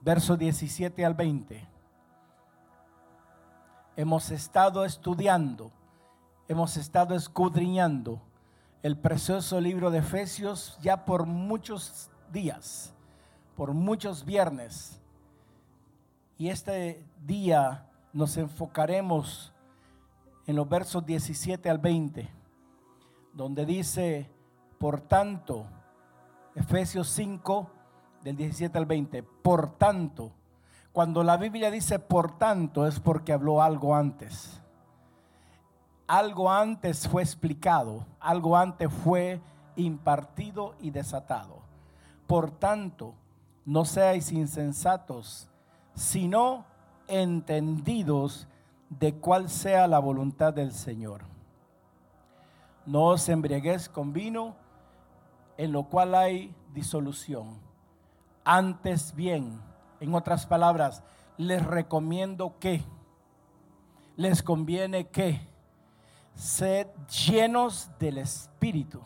verso 17 al 20. Hemos estado estudiando, hemos estado escudriñando el precioso libro de Efesios ya por muchos días, por muchos viernes. Y este día nos enfocaremos en los versos 17 al 20, donde dice, por tanto, Efesios 5, del 17 al 20. Por tanto, cuando la Biblia dice por tanto es porque habló algo antes. Algo antes fue explicado, algo antes fue impartido y desatado. Por tanto, no seáis insensatos, sino entendidos de cuál sea la voluntad del Señor. No os embriaguéis con vino, en lo cual hay disolución antes bien, en otras palabras, les recomiendo que, les conviene que, sed llenos del Espíritu,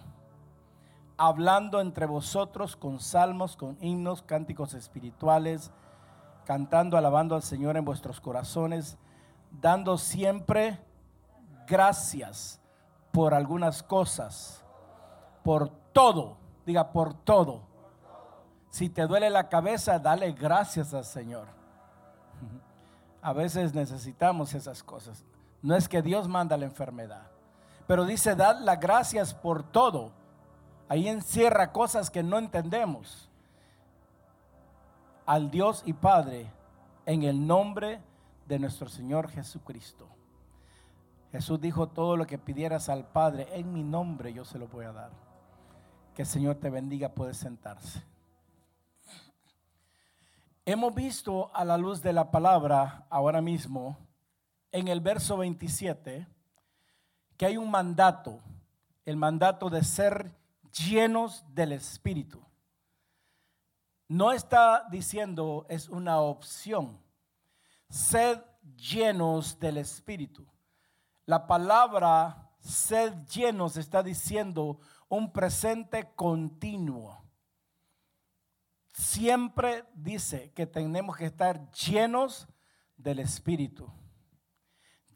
hablando entre vosotros con salmos, con himnos, cánticos espirituales, cantando, alabando al Señor en vuestros corazones, dando siempre gracias por algunas cosas, por todo, diga por todo si te duele la cabeza, dale gracias al Señor. A veces necesitamos esas cosas. No es que Dios manda la enfermedad, pero dice, dad las gracias por todo. Ahí encierra cosas que no entendemos. Al Dios y Padre, en el nombre de nuestro Señor Jesucristo. Jesús dijo, todo lo que pidieras al Padre, en mi nombre yo se lo voy a dar. Que el Señor te bendiga, puede sentarse. Hemos visto a la luz de la palabra ahora mismo en el verso 27 que hay un mandato, el mandato de ser llenos del Espíritu. No está diciendo es una opción. Sed llenos del Espíritu. La palabra sed llenos está diciendo un presente continuo siempre dice que tenemos que estar llenos del Espíritu.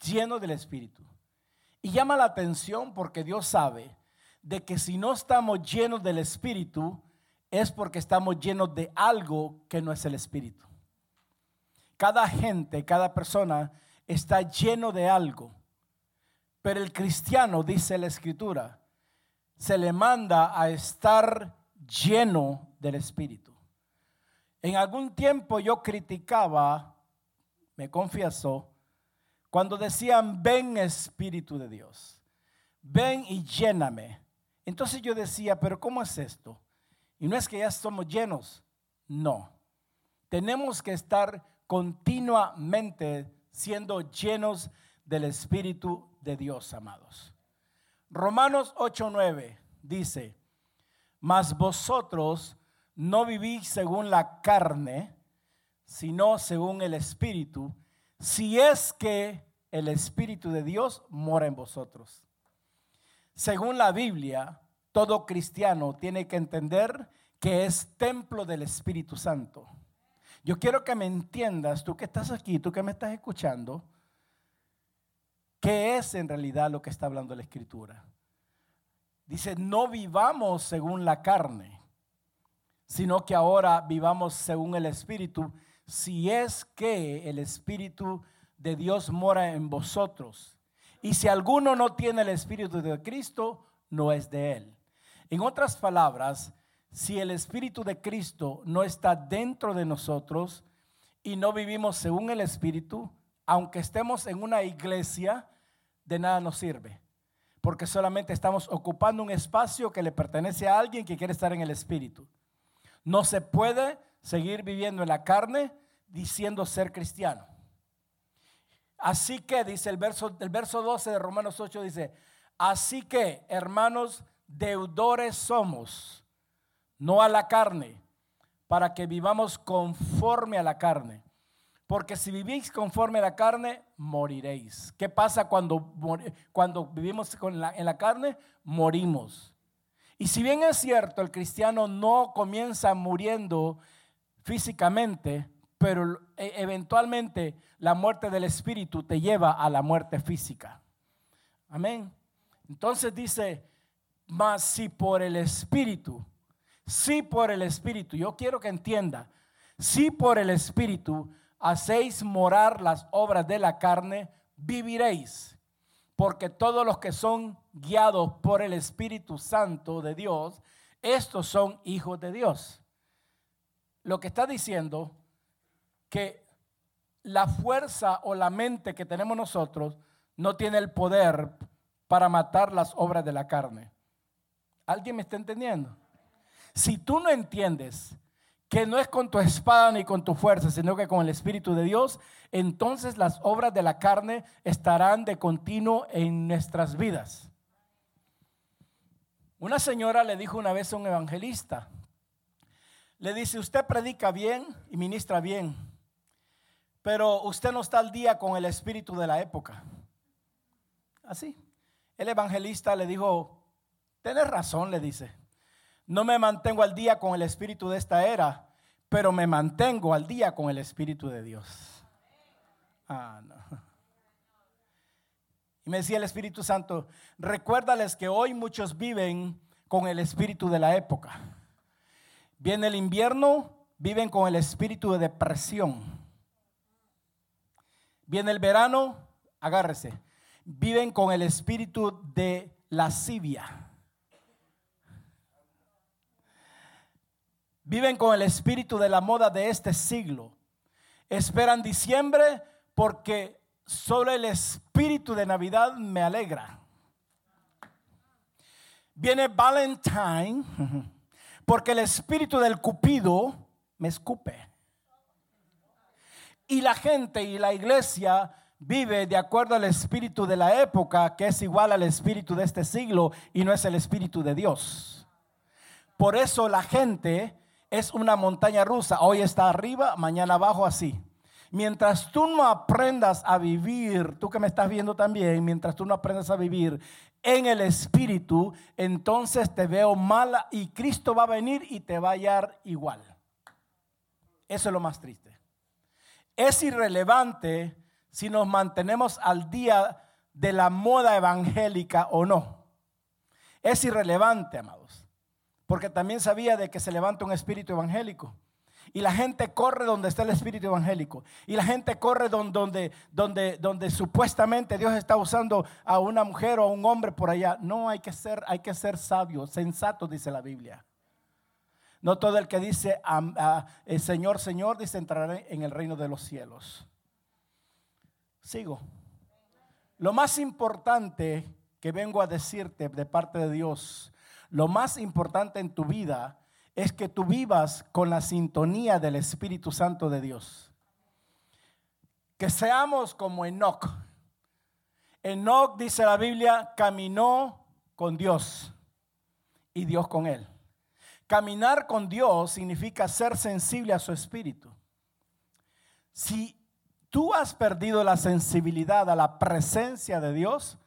Llenos del Espíritu. Y llama la atención porque Dios sabe de que si no estamos llenos del Espíritu, es porque estamos llenos de algo que no es el Espíritu. Cada gente, cada persona está lleno de algo. Pero el cristiano, dice la Escritura, se le manda a estar lleno del Espíritu. En algún tiempo yo criticaba, me confieso, cuando decían, ven Espíritu de Dios, ven y lléname. Entonces yo decía, pero ¿cómo es esto? Y no es que ya somos llenos, no. Tenemos que estar continuamente siendo llenos del Espíritu de Dios, amados. Romanos 8:9 dice, mas vosotros no vivís según la carne, sino según el Espíritu, si es que el Espíritu de Dios mora en vosotros. Según la Biblia, todo cristiano tiene que entender que es templo del Espíritu Santo. Yo quiero que me entiendas, tú que estás aquí, tú que me estás escuchando, qué es en realidad lo que está hablando la Escritura. Dice, no vivamos según la carne sino que ahora vivamos según el Espíritu, si es que el Espíritu de Dios mora en vosotros. Y si alguno no tiene el Espíritu de Cristo, no es de él. En otras palabras, si el Espíritu de Cristo no está dentro de nosotros y no vivimos según el Espíritu, aunque estemos en una iglesia, de nada nos sirve. Porque solamente estamos ocupando un espacio que le pertenece a alguien que quiere estar en el Espíritu. No se puede seguir viviendo en la carne diciendo ser cristiano. Así que, dice el verso, el verso 12 de Romanos 8, dice, así que, hermanos, deudores somos, no a la carne, para que vivamos conforme a la carne. Porque si vivís conforme a la carne, moriréis. ¿Qué pasa cuando, cuando vivimos en la carne? Morimos. Y si bien es cierto, el cristiano no comienza muriendo físicamente, pero e, eventualmente la muerte del espíritu te lleva a la muerte física. Amén. Entonces dice, mas si por el espíritu, si por el espíritu, yo quiero que entienda, si por el espíritu hacéis morar las obras de la carne, viviréis. Porque todos los que son guiados por el Espíritu Santo de Dios, estos son hijos de Dios. Lo que está diciendo que la fuerza o la mente que tenemos nosotros no tiene el poder para matar las obras de la carne. ¿Alguien me está entendiendo? Si tú no entiendes que no es con tu espada ni con tu fuerza, sino que con el Espíritu de Dios, entonces las obras de la carne estarán de continuo en nuestras vidas. Una señora le dijo una vez a un evangelista, le dice, usted predica bien y ministra bien, pero usted no está al día con el espíritu de la época. Así. El evangelista le dijo, tenés razón, le dice. No me mantengo al día con el espíritu de esta era, pero me mantengo al día con el espíritu de Dios. Ah, no. Y me decía el Espíritu Santo, recuérdales que hoy muchos viven con el espíritu de la época. Viene el invierno, viven con el espíritu de depresión. Viene el verano, agárrese, viven con el espíritu de lascivia. Viven con el espíritu de la moda de este siglo. Esperan diciembre porque solo el espíritu de Navidad me alegra. Viene Valentine porque el espíritu del cupido me escupe. Y la gente y la iglesia vive de acuerdo al espíritu de la época, que es igual al espíritu de este siglo y no es el espíritu de Dios. Por eso la gente es una montaña rusa. Hoy está arriba, mañana abajo así. Mientras tú no aprendas a vivir, tú que me estás viendo también, mientras tú no aprendas a vivir en el Espíritu, entonces te veo mala y Cristo va a venir y te va a hallar igual. Eso es lo más triste. Es irrelevante si nos mantenemos al día de la moda evangélica o no. Es irrelevante, amados porque también sabía de que se levanta un espíritu evangélico. Y la gente corre donde está el espíritu evangélico. Y la gente corre donde, donde, donde, supuestamente Dios está usando a una mujer o a un hombre por allá. No, hay que ser, hay que ser sabio, sensato, dice la Biblia. No todo el que dice el Señor, Señor, dice entrará en el reino de los cielos. Sigo. Lo más importante que vengo a decirte de parte de Dios lo más importante en tu vida es que tú vivas con la sintonía del Espíritu Santo de Dios. Que seamos como Enoch. Enoch, dice la Biblia, caminó con Dios y Dios con él. Caminar con Dios significa ser sensible a su espíritu. Si tú has perdido la sensibilidad a la presencia de Dios,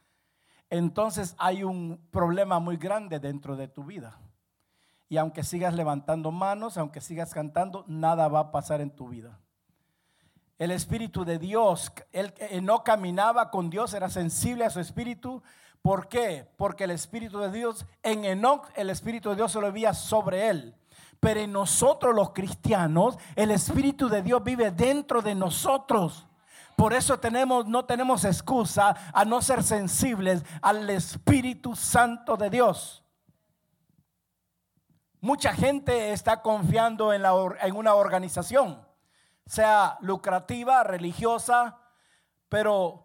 entonces hay un problema muy grande dentro de tu vida. Y aunque sigas levantando manos, aunque sigas cantando, nada va a pasar en tu vida. El Espíritu de Dios, él, no caminaba con Dios, era sensible a su Espíritu. ¿Por qué? Porque el Espíritu de Dios, en Enoch, el Espíritu de Dios se lo veía sobre él. Pero en nosotros los cristianos, el Espíritu de Dios vive dentro de nosotros. Por eso tenemos, no tenemos excusa a no ser sensibles al Espíritu Santo de Dios. Mucha gente está confiando en, una organización, sea lucrativa, religiosa, pero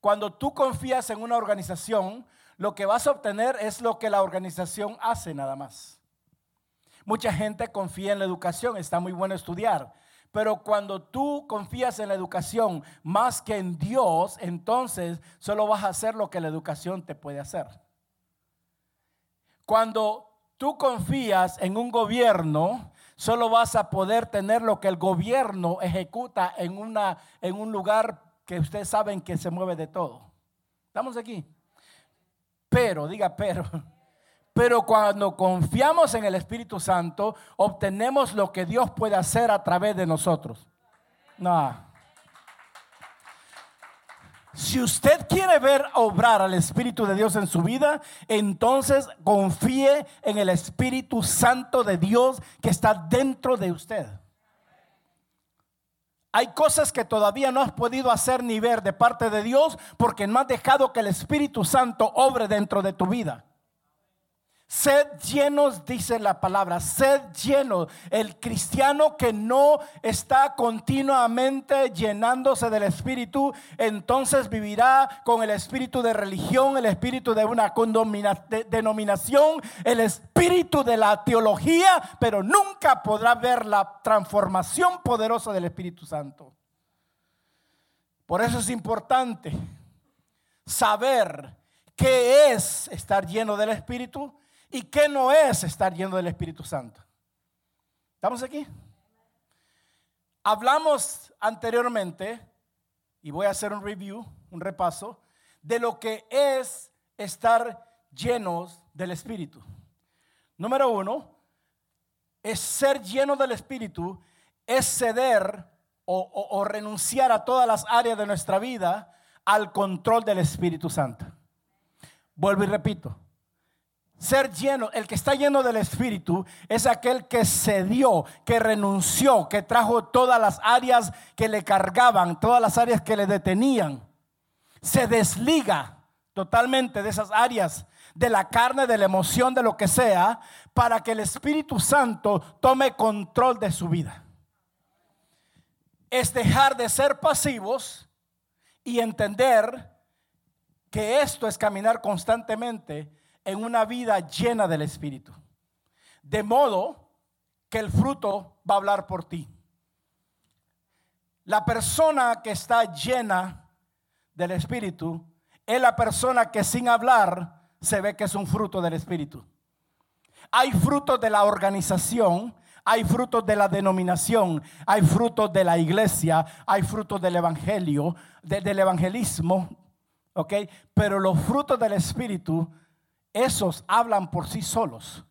cuando tú confías en una organización, lo que vas a obtener es lo que la organización hace nada más. Mucha gente confía en la educación, está muy bueno estudiar, pero cuando tú confías en la educación más que en Dios, entonces solo vas a hacer lo que la educación te puede hacer. Cuando tú confías en un gobierno, solo vas a poder tener lo que el gobierno ejecuta en, una, en un lugar que ustedes saben que se mueve de todo. ¿Estamos aquí? Pero, diga pero. Pero cuando confiamos en el Espíritu Santo, obtenemos lo que Dios puede hacer a través de nosotros. No. Si usted quiere ver obrar al Espíritu de Dios en su vida, entonces confíe en el Espíritu Santo de Dios que está dentro de usted. Hay cosas que todavía no has podido hacer ni ver de parte de Dios porque no has dejado que el Espíritu Santo obre dentro de tu vida. Sed llenos, dice la palabra, sed llenos. El cristiano que no está continuamente llenándose del Espíritu, entonces vivirá con el espíritu de religión, el espíritu de una denominación, el espíritu de la teología, pero nunca podrá ver la transformación poderosa del Espíritu Santo. Por eso es importante saber qué es estar lleno del Espíritu ¿Y qué no es estar lleno del Espíritu Santo? ¿Estamos aquí? Hablamos anteriormente, y voy a hacer un review, un repaso, de lo que es estar llenos del Espíritu. Número uno, es ser lleno del Espíritu, es ceder o, o renunciar a todas las áreas de nuestra vida al control del Espíritu Santo. Vuelvo y repito, ser lleno, el que está lleno del Espíritu es aquel que cedió, que renunció, que trajo todas las áreas que le cargaban, todas las áreas que le detenían. Se desliga totalmente de esas áreas, de la carne, de la emoción, de lo que sea, para que el Espíritu Santo tome control de su vida. Es dejar de ser pasivos y entender que esto es caminar constantemente en una vida llena del Espíritu. De modo que el fruto va a hablar por ti. La persona que está llena del Espíritu es la persona que sin hablar se ve que es un fruto del Espíritu. Hay frutos de la organización, hay frutos de la denominación, hay frutos de la iglesia, hay frutos del evangelio, del evangelismo, ¿ok? Pero los frutos del Espíritu esos hablan por sí solos.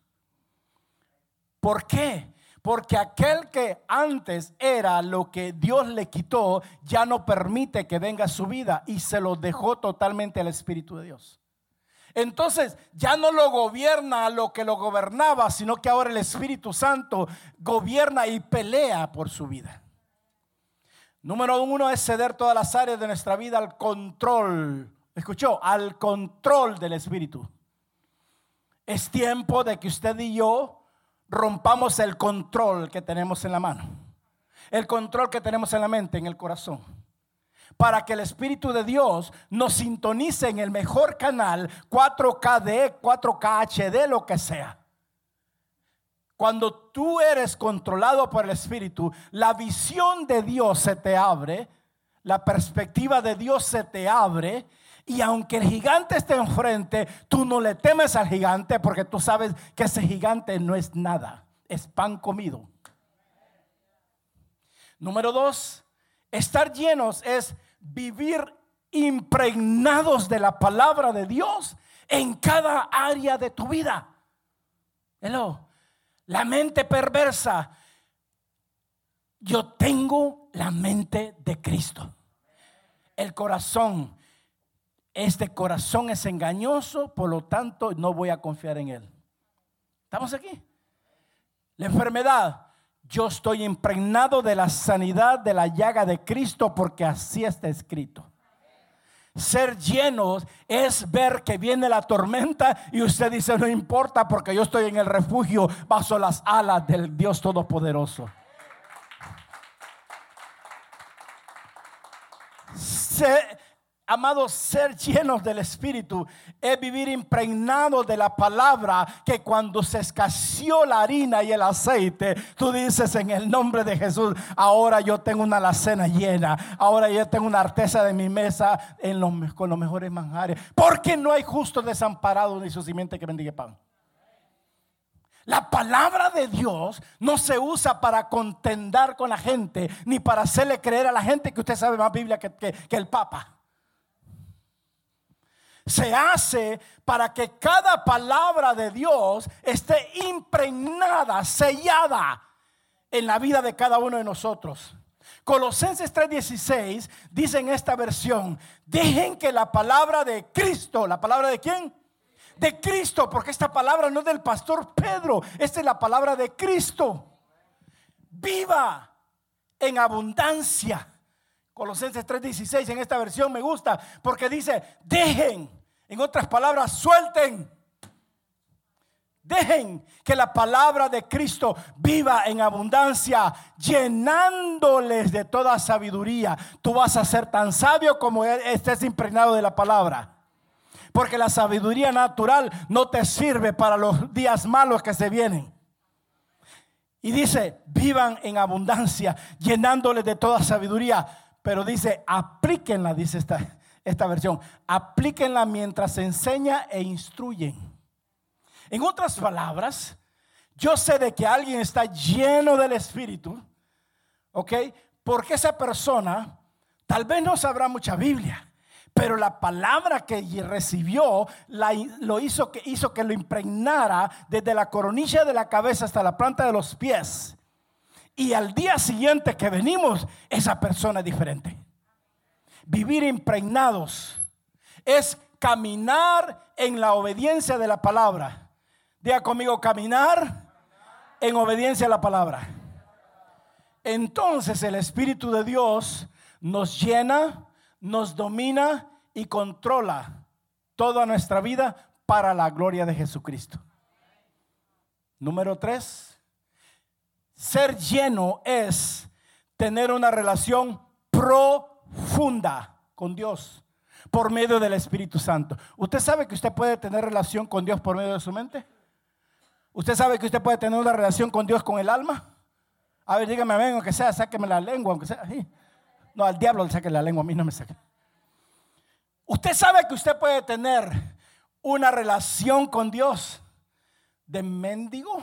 ¿Por qué? Porque aquel que antes era lo que Dios le quitó, ya no permite que venga su vida y se lo dejó totalmente al Espíritu de Dios. Entonces ya no lo gobierna lo que lo gobernaba, sino que ahora el Espíritu Santo gobierna y pelea por su vida. Número uno es ceder todas las áreas de nuestra vida al control. ¿Escuchó? Al control del Espíritu. Es tiempo de que usted y yo rompamos el control que tenemos en la mano. El control que tenemos en la mente, en el corazón. Para que el Espíritu de Dios nos sintonice en el mejor canal 4KD, 4K HD, lo que sea. Cuando tú eres controlado por el Espíritu, la visión de Dios se te abre, la perspectiva de Dios se te abre y aunque el gigante esté enfrente, tú no le temes al gigante porque tú sabes que ese gigante no es nada, es pan comido. Número dos, estar llenos es vivir impregnados de la palabra de Dios en cada área de tu vida. Hello. La mente perversa. Yo tengo la mente de Cristo. El corazón este corazón es engañoso, por lo tanto no voy a confiar en él. ¿Estamos aquí? La enfermedad, yo estoy impregnado de la sanidad de la llaga de Cristo porque así está escrito. Ser llenos es ver que viene la tormenta y usted dice, no importa porque yo estoy en el refugio bajo las alas del Dios Todopoderoso. Se, amados, ser llenos del Espíritu es vivir impregnados de la palabra que cuando se escaseó la harina y el aceite, tú dices en el nombre de Jesús, ahora yo tengo una alacena llena, ahora yo tengo una artesa de mi mesa con los mejores manjares, porque no hay justo desamparado ni su simiente que bendiga pan. La palabra de Dios no se usa para contendar con la gente, ni para hacerle creer a la gente que usted sabe más Biblia que el Papa. Se hace para que cada palabra de Dios esté impregnada, sellada en la vida de cada uno de nosotros. Colosenses 3:16 dice en esta versión, dejen que la palabra de Cristo, la palabra de quién? De Cristo, porque esta palabra no es del pastor Pedro, esta es la palabra de Cristo. Viva en abundancia. Colosenses 3:16 en esta versión me gusta porque dice, dejen, en otras palabras, suelten Dejen que la palabra de Cristo viva en abundancia, llenándoles de toda sabiduría. Tú vas a ser tan sabio como estés impregnado de la palabra. Porque la sabiduría natural no te sirve para los días malos que se vienen. Y dice, vivan en abundancia, llenándoles de toda sabiduría. Pero dice, aplíquenla, dice esta, esta versión, aplíquenla mientras enseña e instruyen. En otras palabras, yo sé de que alguien está lleno del Espíritu, ¿ok? Porque esa persona tal vez no sabrá mucha Biblia, pero la palabra que recibió lo hizo que, hizo que lo impregnara desde la coronilla de la cabeza hasta la planta de los pies. Y al día siguiente que venimos, esa persona es diferente. Vivir impregnados es caminar en la obediencia de la palabra. Diga conmigo, caminar en obediencia a la palabra. Entonces el Espíritu de Dios nos llena, nos domina y controla toda nuestra vida para la gloria de Jesucristo. Número tres, ser lleno es tener una relación profunda con Dios por medio del Espíritu Santo. ¿Usted sabe que usted puede tener relación con Dios por medio de su mente? ¿Usted sabe que usted puede tener una relación con Dios con el alma? A ver, dígame, ven, aunque sea, sáqueme la lengua, aunque sea. No, al diablo le saque la lengua, a mí no me saque. Usted sabe que usted puede tener una relación con Dios de mendigo.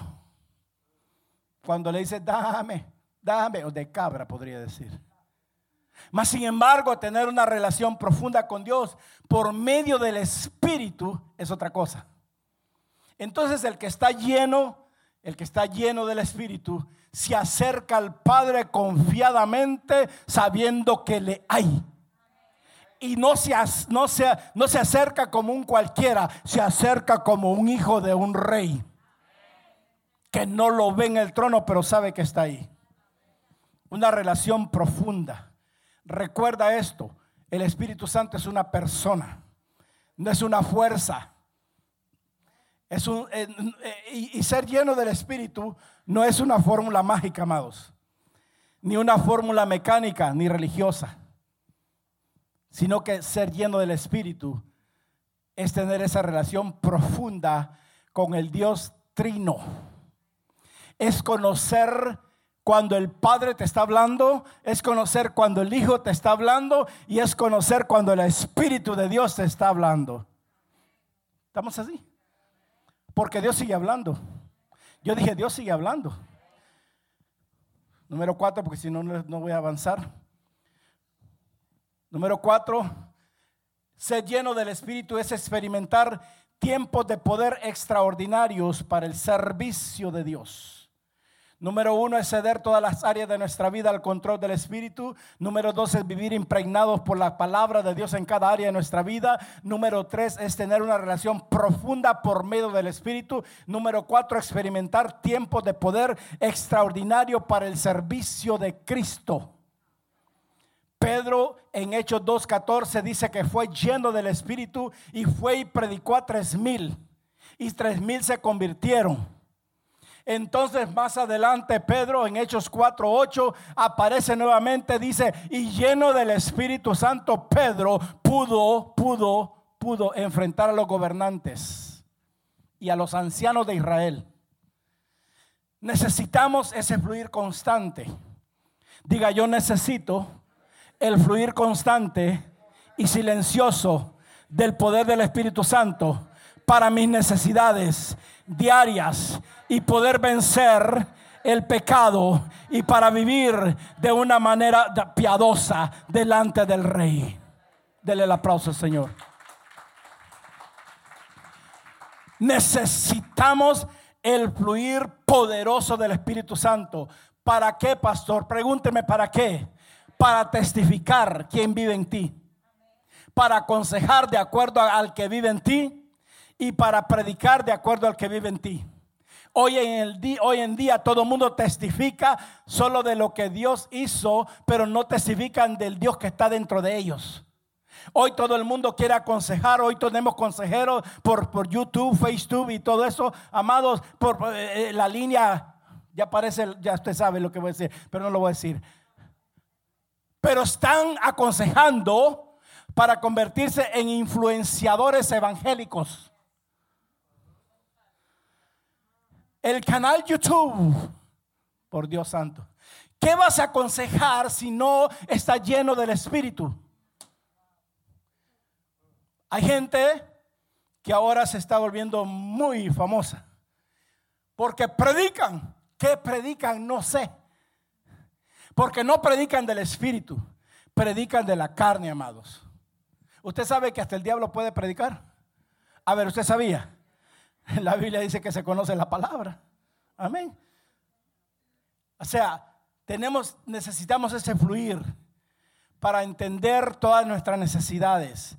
Cuando le dice, dame, dame, o de cabra podría decir. Mas sin embargo, tener una relación profunda con Dios por medio del Espíritu es otra cosa. Entonces el que está lleno, el que está lleno del Espíritu, se acerca al Padre confiadamente sabiendo que le hay. Y no se, no, no se acerca como un cualquiera, se acerca como un hijo de un rey. Que no lo ve en el trono, pero sabe que está ahí. Una relación profunda. Recuerda esto, el Espíritu Santo es una persona, no es una fuerza es un, eh, eh, y, ser lleno del Espíritu no es una fórmula mágica, amados, ni una fórmula mecánica, ni religiosa, sino que ser lleno del Espíritu es tener esa relación profunda con el Dios trino. Es conocer cuando el Padre te está hablando, es conocer cuando el Hijo te está hablando y es conocer cuando el Espíritu de Dios te está hablando. ¿Estamos así? Porque Dios sigue hablando. Yo dije, Dios sigue hablando. Número cuatro, porque si no, no voy a avanzar. Número cuatro, ser lleno del Espíritu es experimentar tiempos de poder extraordinarios para el servicio de Dios. Número uno es ceder todas las áreas de nuestra vida al control del Espíritu. Número dos es vivir impregnados por la palabra de Dios en cada área de nuestra vida. Número tres es tener una relación profunda por medio del Espíritu. Número cuatro, experimentar tiempos de poder extraordinario para el servicio de Cristo. Pedro en Hechos 2.14 dice que fue lleno del Espíritu y fue y predicó a tres mil. Y tres mil se convirtieron. Entonces más adelante Pedro en Hechos 4:8 aparece nuevamente, dice, y lleno del Espíritu Santo, Pedro pudo, pudo, pudo enfrentar a los gobernantes y a los ancianos de Israel. Necesitamos ese fluir constante. Diga, yo necesito el fluir constante y silencioso del poder del Espíritu Santo para mis necesidades diarias y poder vencer el pecado y para vivir de una manera piadosa delante del rey. Dele el aplauso, Señor. Necesitamos el fluir poderoso del Espíritu Santo. ¿Para qué, pastor? Pregúnteme, ¿para qué? Para testificar quién vive en ti. Para aconsejar de acuerdo al que vive en ti y para predicar de acuerdo al que vive en ti. Hoy en, el día, todo el mundo testifica solo de lo que Dios hizo, pero no testifican del Dios que está dentro de ellos. Hoy todo el mundo quiere aconsejar, hoy tenemos consejeros por, por YouTube, Facebook y todo eso, amados, por, eh, eh, la línea, ya parece, ya usted sabe lo que voy a decir, pero no lo voy a decir. Pero están aconsejando para convertirse en influenciadores evangélicos. El canal YouTube, por Dios santo. ¿Qué vas a aconsejar si no está lleno del Espíritu? Hay gente que ahora se está volviendo muy famosa porque predican. ¿Qué predican? No sé. Porque no predican del Espíritu, predican de la carne, amados. ¿Usted sabe que hasta el diablo puede predicar? A ver, ¿usted sabía? La Biblia dice que se conoce la palabra. Amén. O sea, tenemos, necesitamos ese fluir para entender todas nuestras necesidades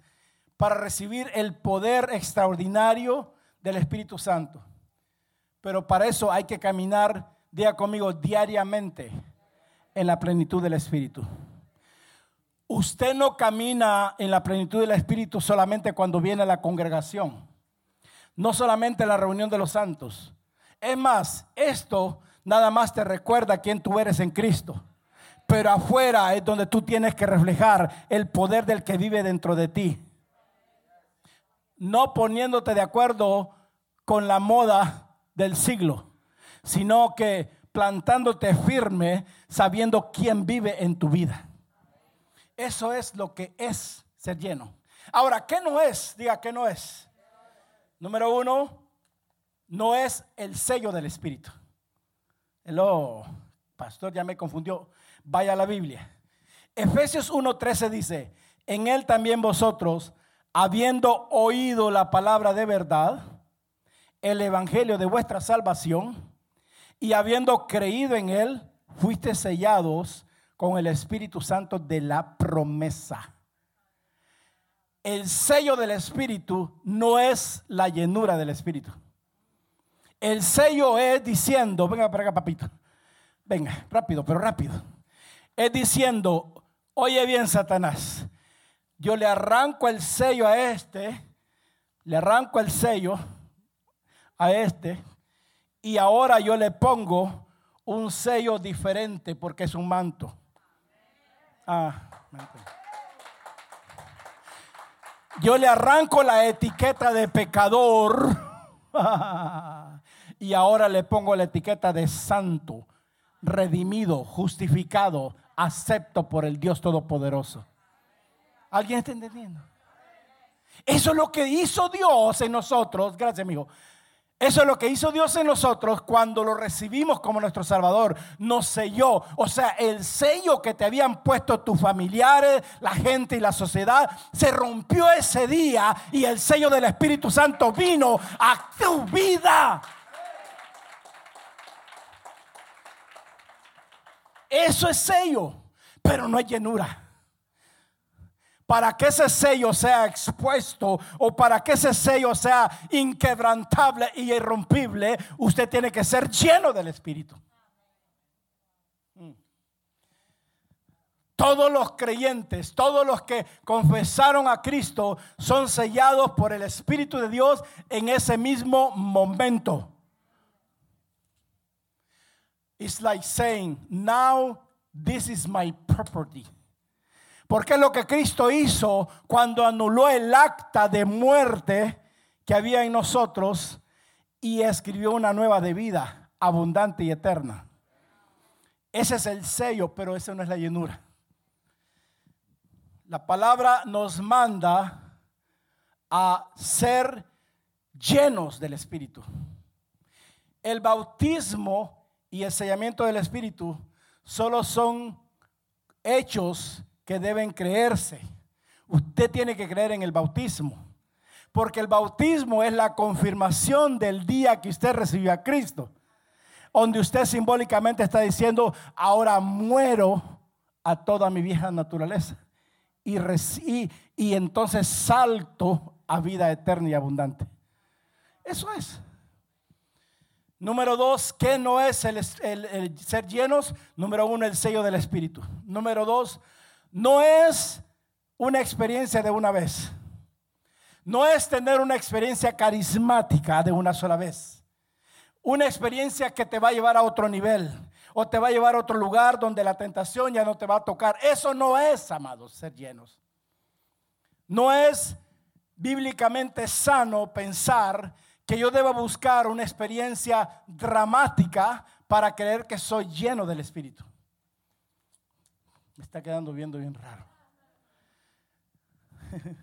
para recibir el poder extraordinario del Espíritu Santo. Pero para eso hay que caminar, día conmigo, diariamente en la plenitud del Espíritu. Usted no camina en la plenitud del Espíritu solamente cuando viene a la congregación, no solamente en la reunión de los santos. Es más, esto nada más te recuerda quién tú eres en Cristo. Pero afuera es donde tú tienes que reflejar el poder del que vive dentro de ti no poniéndote de acuerdo con la moda del siglo, sino que plantándote firme sabiendo quién vive en tu vida. Eso es lo que es ser lleno. Ahora, ¿qué no es? Diga, ¿qué no es? Número uno, no es el sello del Espíritu. Hello, pastor, ya me confundió. Vaya a la Biblia. Efesios 1:13 dice, en él también vosotros, habiendo oído la palabra de verdad, el evangelio de vuestra salvación, y habiendo creído en él, fuiste sellados con el Espíritu Santo de la promesa. El sello del Espíritu no es la llenura del Espíritu. El sello es diciendo, venga para acá, papito. Venga, rápido, pero rápido. Es diciendo, oye bien, Satanás, yo le arranco el sello a este, le arranco el sello a este, y ahora yo le pongo un sello diferente porque es un manto. Ah, yo le arranco la etiqueta de pecador y ahora le pongo la etiqueta de santo, redimido, justificado, acepto por el Dios Todopoderoso. ¿Alguien está entendiendo? Eso es lo que hizo Dios en nosotros. Gracias, amigo. Eso es lo que hizo Dios en nosotros cuando lo recibimos como nuestro Salvador. Nos selló. O sea, el sello que te habían puesto tus familiares, la gente y la sociedad, se rompió ese día y el sello del Espíritu Santo vino a tu vida. Eso es sello, pero no es llenura para que ese sello sea expuesto o para que ese sello sea inquebrantable y irrompible, usted tiene que ser lleno del Espíritu. Mm. Todos los creyentes, todos los que confesaron a Cristo son sellados por el Espíritu de Dios en ese mismo momento. It's like saying, now this is my property. Porque es lo que Cristo hizo cuando anuló el acta de muerte que había en nosotros y escribió una nueva de vida abundante y eterna. Ese es el sello, pero esa no es la llenura. La palabra nos manda a ser llenos del Espíritu. El bautismo y el sellamiento del Espíritu solo son hechos que deben creerse. Usted tiene que creer en el bautismo. Porque el bautismo es la confirmación del día que usted recibió a Cristo. Donde usted simbólicamente está diciendo, ahora muero a toda mi vieja naturaleza. Y, entonces salto a vida eterna y abundante. Eso es. Número dos, ¿qué no es el, ser llenos? Número uno, el sello del Espíritu. Número dos, no es una experiencia de una vez. No es tener una experiencia carismática de una sola vez. Una experiencia que te va a llevar a otro nivel o te va a llevar a otro lugar donde la tentación ya no te va a tocar. Eso no es, amados, ser llenos. No es bíblicamente sano pensar que yo deba buscar una experiencia dramática para creer que soy lleno del Espíritu. Me está quedando viendo bien raro.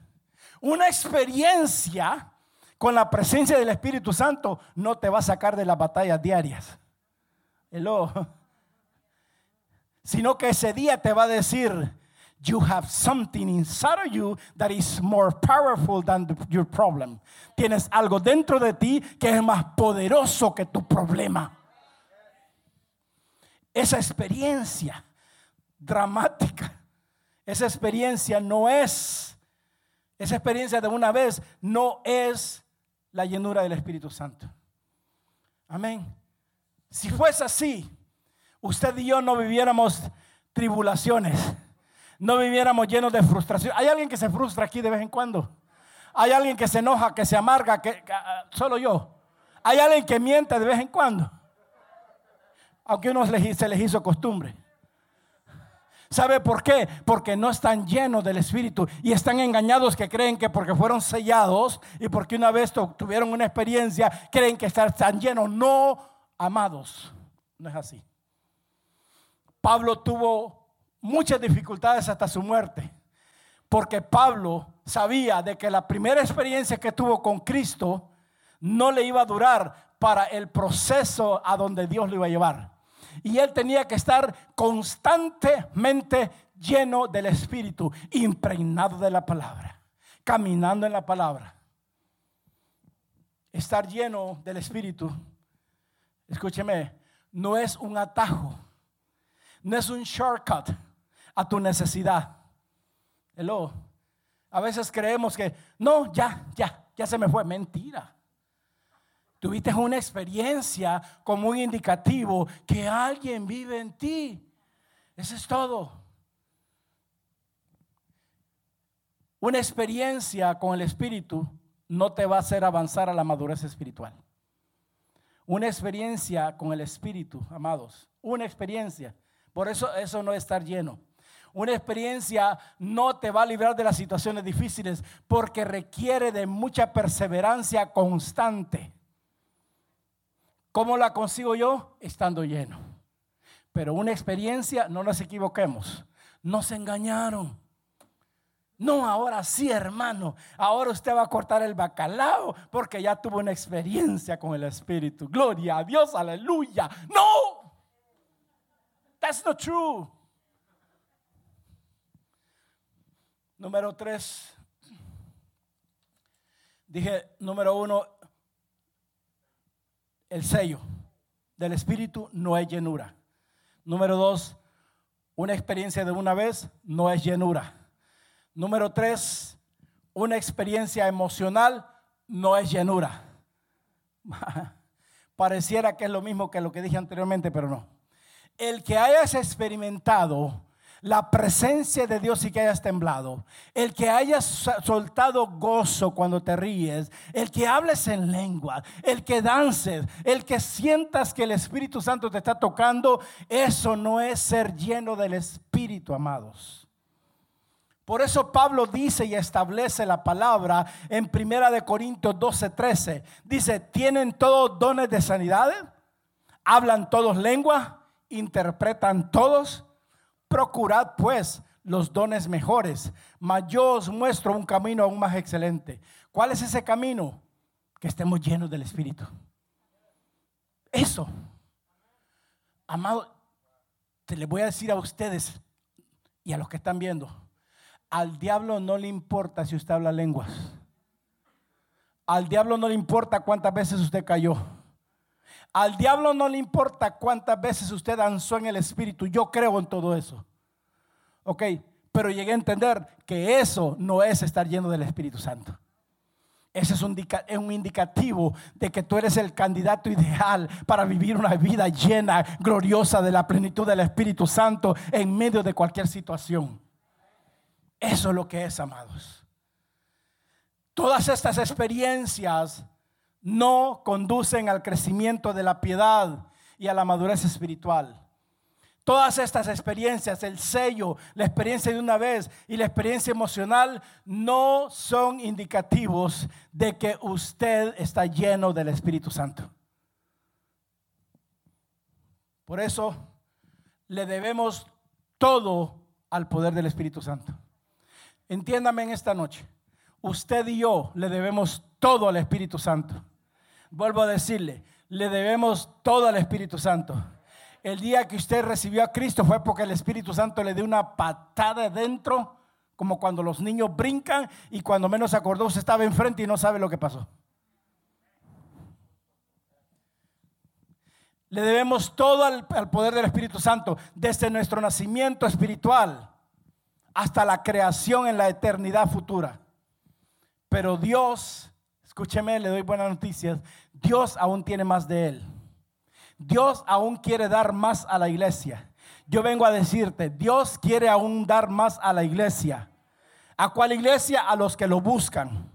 Una experiencia con la presencia del Espíritu Santo no te va a sacar de las batallas diarias. Hello. Sino que ese día te va a decir, you have something inside of you that is more powerful than your problem. Tienes algo dentro de ti que es más poderoso que tu problema. Esa experiencia dramática, esa experiencia no es, esa experiencia de una vez no es la llenura del Espíritu Santo. Amén. Si fuese así, usted y yo no viviéramos tribulaciones no viviéramos llenos de frustración. ¿Hay alguien que se frustra aquí de vez en cuando? ¿Hay alguien que se enoja, que se amarga, que, ah, solo yo? ¿Hay alguien que miente de vez en cuando? Aunque uno se les hizo costumbre. ¿Sabe por qué? Porque no están llenos del Espíritu y están engañados que creen que porque fueron sellados y porque una vez tuvieron una experiencia, creen que están llenos. No, amados, no es así. Pablo tuvo muchas dificultades hasta su muerte. Porque Pablo sabía de que la primera experiencia que tuvo con Cristo no le iba a durar para el proceso a donde Dios lo iba a llevar. Y él tenía que estar constantemente lleno del Espíritu, impregnado de la palabra, caminando en la palabra. Estar lleno del Espíritu, escúcheme, no es un atajo, no es un shortcut a tu necesidad. Hello. A veces creemos que, no, ya, ya, ya se me fue. Mentira. Tuviste una experiencia como un indicativo que alguien vive en ti. Eso es todo. Una experiencia con el Espíritu no te va a hacer avanzar a la madurez espiritual. Una experiencia con el Espíritu, amados. Una experiencia. Por eso eso no es estar lleno. Una experiencia no te va a librar de las situaciones difíciles porque requiere de mucha perseverancia constante. ¿Cómo la consigo yo? Estando lleno. Pero una experiencia, no nos equivoquemos, nos engañaron. No, ahora sí, hermano. Ahora usted va a cortar el bacalao porque ya tuvo una experiencia con el Espíritu. Gloria a Dios, aleluya. No, that's not true. Número tres. Dije, número uno, el sello del Espíritu no es llenura. Número dos, una experiencia de una vez no es llenura. Número tres, una experiencia emocional no es llenura. Pareciera que es lo mismo que lo que dije anteriormente, pero no. El que hayas experimentado la presencia de Dios y que hayas temblado, el que hayas soltado gozo cuando te ríes, el que hables en lengua, el que dances, el que sientas que el Espíritu Santo te está tocando, eso no es ser lleno del Espíritu, amados. Por eso Pablo dice y establece la palabra en Primera de Corintios 12, 13. Dice, ¿tienen todos dones de sanidad? ¿Hablan todos lengua? ¿Interpretan todos? Procurad pues los dones mejores, mas yo os muestro un camino aún más excelente. ¿Cuál es ese camino? Que estemos llenos del Espíritu. Eso. Amado, te le voy a decir a ustedes y a los que están viendo, al diablo no le importa si usted habla lenguas. Al diablo no le importa cuántas veces usted cayó. Al diablo no le importa cuántas veces usted danzó en el espíritu. Yo creo en todo eso. Ok, pero llegué a entender que eso no es estar lleno del Espíritu Santo. Ese es un, indicativo de que tú eres el candidato ideal para vivir una vida llena, gloriosa de la plenitud del Espíritu Santo en medio de cualquier situación. Eso es lo que es, amados. Todas estas experiencias no conducen al crecimiento de la piedad y a la madurez espiritual. Todas estas experiencias, el sello, la experiencia de una vez y la experiencia emocional no son indicativos de que usted está lleno del Espíritu Santo. Por eso le debemos todo al poder del Espíritu Santo. Entiéndame en esta noche, usted y yo le debemos todo al Espíritu Santo. Vuelvo a decirle, le debemos todo al Espíritu Santo el día que usted recibió a Cristo fue porque el Espíritu Santo le dio una patada dentro, como cuando los niños brincan y cuando menos se acordó usted estaba enfrente y no sabe lo que pasó. Le debemos todo al, al poder del Espíritu Santo, desde nuestro nacimiento espiritual hasta la creación en la eternidad futura. Pero Dios, escúcheme, le doy buenas noticias, Dios aún tiene más de él. Dios aún quiere dar más a la iglesia. Yo vengo a decirte, Dios quiere aún dar más a la iglesia. ¿A cuál iglesia? A los que lo buscan.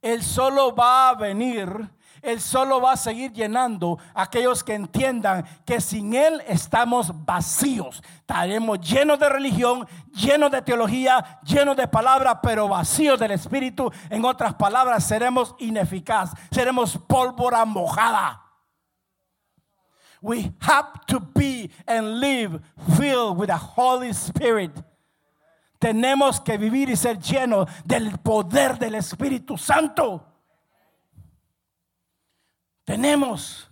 Él solo va a venir, Él solo va a seguir llenando a aquellos que entiendan que sin Él estamos vacíos. Estaremos llenos de religión, llenos de teología, llenos de palabra, pero vacíos del Espíritu. En otras palabras, seremos ineficaz, seremos pólvora mojada. We have to be and live filled with the Holy Spirit. Tenemos que vivir y ser llenos del poder del Espíritu Santo. Tenemos.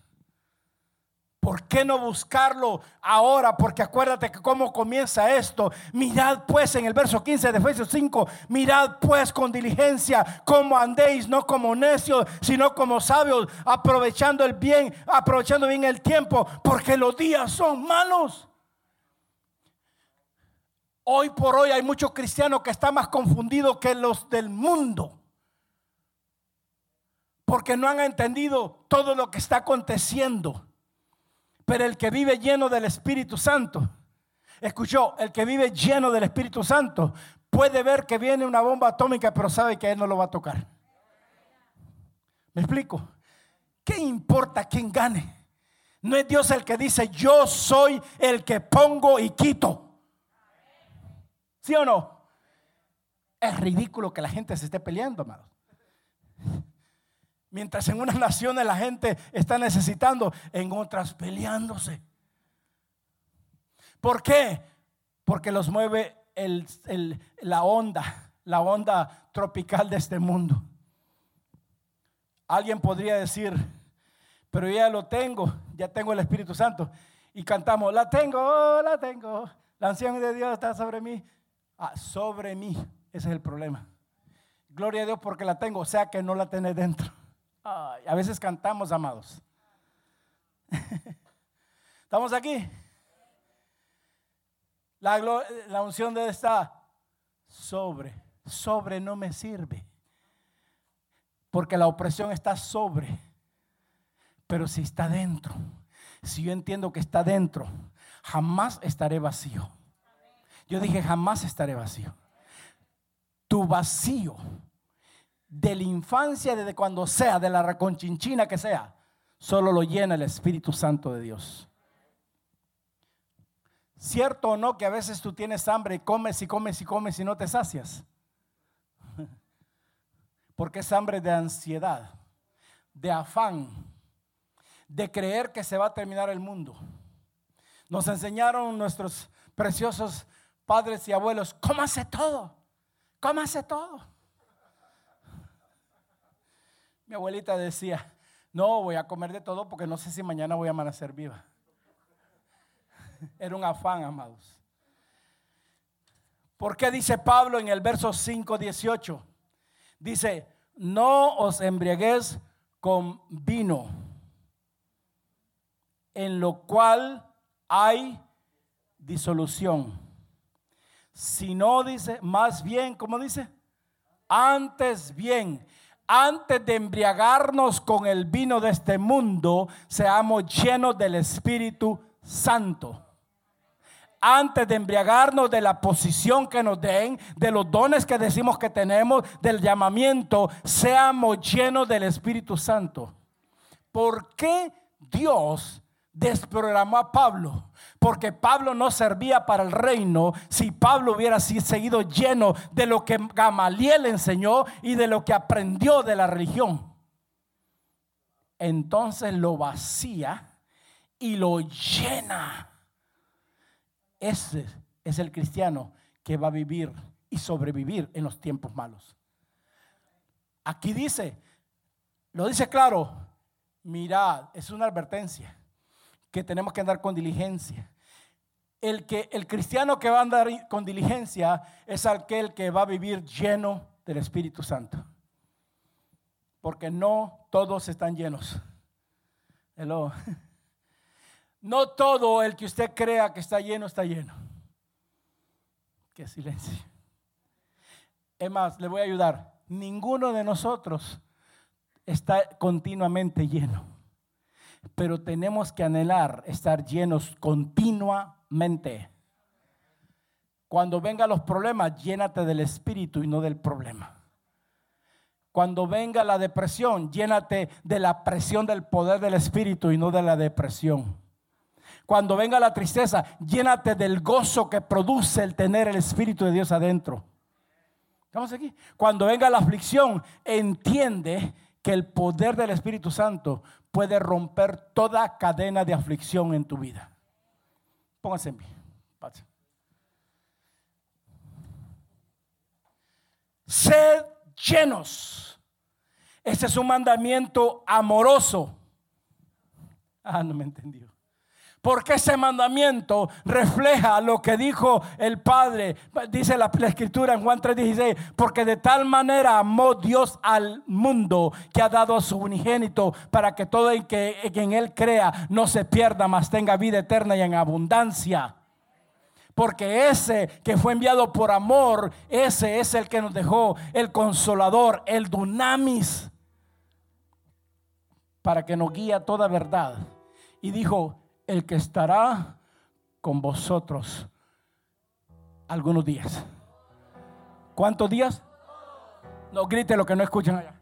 ¿Por qué no buscarlo ahora? Porque acuérdate que cómo comienza esto. Mirad pues en el verso 15 de Efesios 5, mirad pues con diligencia cómo andéis, no como necios, sino como sabios, aprovechando el bien, aprovechando bien el tiempo, porque los días son malos. Hoy por hoy hay muchos cristianos que están más confundidos que los del mundo. Porque no han entendido todo lo que está aconteciendo. Pero el que vive lleno del Espíritu Santo, escuchó, el que vive lleno del Espíritu Santo puede ver que viene una bomba atómica, pero sabe que él no lo va a tocar. ¿Me explico? ¿Qué importa quién gane? No es Dios el que dice, yo soy el que pongo y quito. ¿Sí o no? Es ridículo que la gente se esté peleando, amados. Mientras en unas naciones la gente está necesitando, en otras peleándose. ¿Por qué? Porque los mueve la onda, la onda tropical de este mundo. Alguien podría decir, pero ya lo tengo, ya tengo el Espíritu Santo. Y cantamos, la tengo, la tengo, la anciana de Dios está sobre mí. Ah, sobre mí, ese es el problema. Gloria a Dios porque la tengo, o sea que no la tiene dentro a veces cantamos, amados. ¿Estamos aquí? La, la unción de esta sobre, sobre no me sirve. Porque la opresión está sobre. Pero si está dentro, si yo entiendo que está dentro, jamás estaré vacío. Yo dije, jamás estaré vacío. Tu vacío de la infancia, desde cuando sea, de la reconchinchina que sea, solo lo llena el Espíritu Santo de Dios. ¿Cierto o no que a veces tú tienes hambre y comes y comes y comes y no te sacias? Porque es hambre de ansiedad, de afán, de creer que se va a terminar el mundo. Nos enseñaron nuestros preciosos padres y abuelos, cómase todo, cómase todo. Mi abuelita decía, no voy a comer de todo porque no sé si mañana voy a amanecer viva. Era un afán, amados. ¿Por qué dice Pablo en el verso 5, 18? Dice, no os embriaguéis con vino, en lo cual hay disolución. Si no dice, más bien, ¿cómo dice? Antes bien, antes de embriagarnos con el vino de este mundo, seamos llenos del Espíritu Santo antes de embriagarnos de la posición que nos den, de los dones que decimos que tenemos, del llamamiento, seamos llenos del Espíritu Santo. ¿Por qué Dios desprogramó a Pablo? Porque Pablo no servía para el reino si Pablo hubiera seguido lleno de lo que Gamaliel enseñó y de lo que aprendió de la religión. Entonces lo vacía y lo llena ese es el cristiano que va a vivir y sobrevivir en los tiempos malos. Aquí dice, lo dice claro, mirad, es una advertencia que tenemos que andar con diligencia. El, que, el cristiano que va a andar con diligencia es aquel que va a vivir lleno del Espíritu Santo. Porque no todos están llenos. Hello. No todo el que usted crea que está lleno está lleno. Qué silencio. Es más, le voy a ayudar. Ninguno de nosotros está continuamente lleno. Pero tenemos que anhelar estar llenos continuamente. Cuando vengan los problemas, llénate del espíritu y no del problema. Cuando venga la depresión, llénate de la presión del poder del espíritu y no de la depresión. Cuando venga la tristeza, llénate del gozo que produce el tener el Espíritu de Dios adentro. Aquí. Cuando venga la aflicción, entiende que el poder del Espíritu Santo puede romper toda cadena de aflicción en tu vida. Pónganse en pie. Sed llenos. Ese es un mandamiento amoroso. Ah, no me entendió. Porque ese mandamiento refleja lo que dijo el Padre. Dice la, escritura en Juan 3:16. Porque de tal manera amó Dios al mundo que ha dado a su unigénito para que todo el que en él crea no se pierda, mas tenga vida eterna y en abundancia. Porque ese que fue enviado por amor, ese es el que nos dejó el consolador, el dunamis, para que nos guíe toda verdad. Y dijo, el que estará con vosotros algunos días. ¿Cuántos días? No grite lo que no escuchan allá.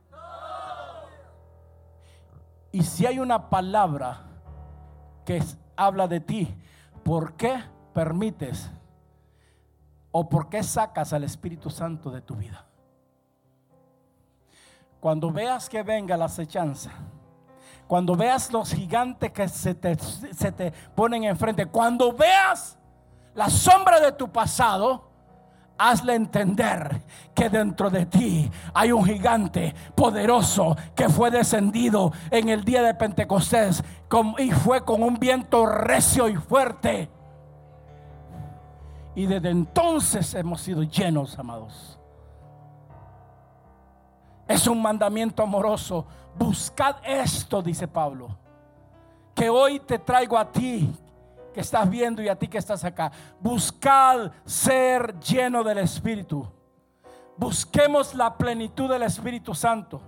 Y si hay una palabra que habla de ti, ¿por qué permites o por qué sacas al Espíritu Santo de tu vida? Cuando veas que venga la acechanza, cuando veas los gigantes que se te, se te ponen enfrente, cuando veas la sombra de tu pasado, hazle entender que dentro de ti hay un gigante poderoso que fue descendido en el día de Pentecostés y fue con un viento recio y fuerte. Y desde entonces hemos sido llenos, amados. Es un mandamiento amoroso. Buscad esto, dice Pablo. Que hoy te traigo a ti que estás viendo y a ti que estás acá. Buscad ser lleno del Espíritu. Busquemos la plenitud del Espíritu Santo.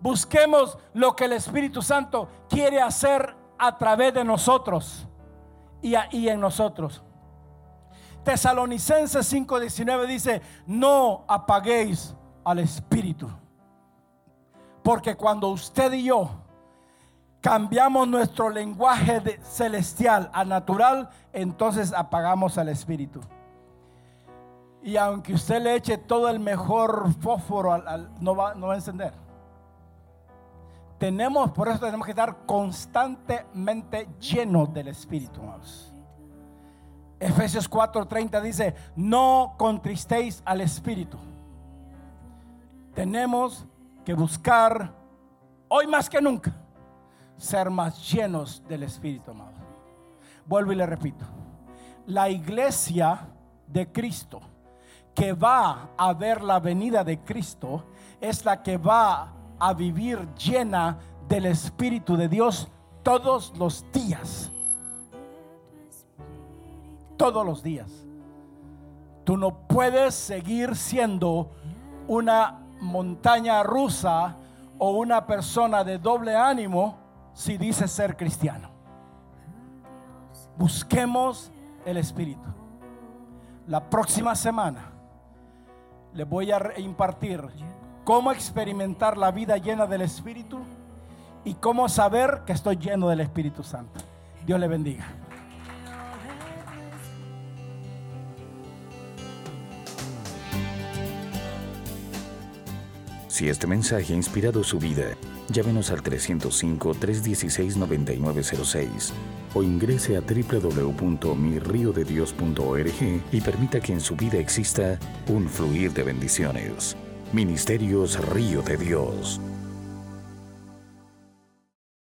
Busquemos lo que el Espíritu Santo quiere hacer a través de nosotros y, y en nosotros. Tesalonicenses 5:19 dice, no apaguéis al Espíritu. Porque cuando usted y yo cambiamos nuestro lenguaje de celestial a natural, entonces apagamos al Espíritu. Y aunque usted le eche todo el mejor fósforo, al, no, va, no va a encender. Tenemos, por eso tenemos que estar constantemente llenos del Espíritu. Efesios 4:30 dice, no contristéis al Espíritu tenemos que buscar hoy más que nunca ser más llenos del Espíritu amado. Vuelvo y le repito, la iglesia de Cristo que va a ver la venida de Cristo es la que va a vivir llena del Espíritu de Dios todos los días. Todos los días. Tú no puedes seguir siendo una montaña rusa o una persona de doble ánimo si dices ser cristiano. Busquemos el Espíritu. La próxima semana les voy a impartir cómo experimentar la vida llena del Espíritu y cómo saber que estoy lleno del Espíritu Santo. Dios le bendiga. Si este mensaje ha inspirado su vida, llámenos al 305-316-9906 o ingrese a www.mirriodedios.org y permita que en su vida exista un fluir de bendiciones. Ministerios Río de Dios.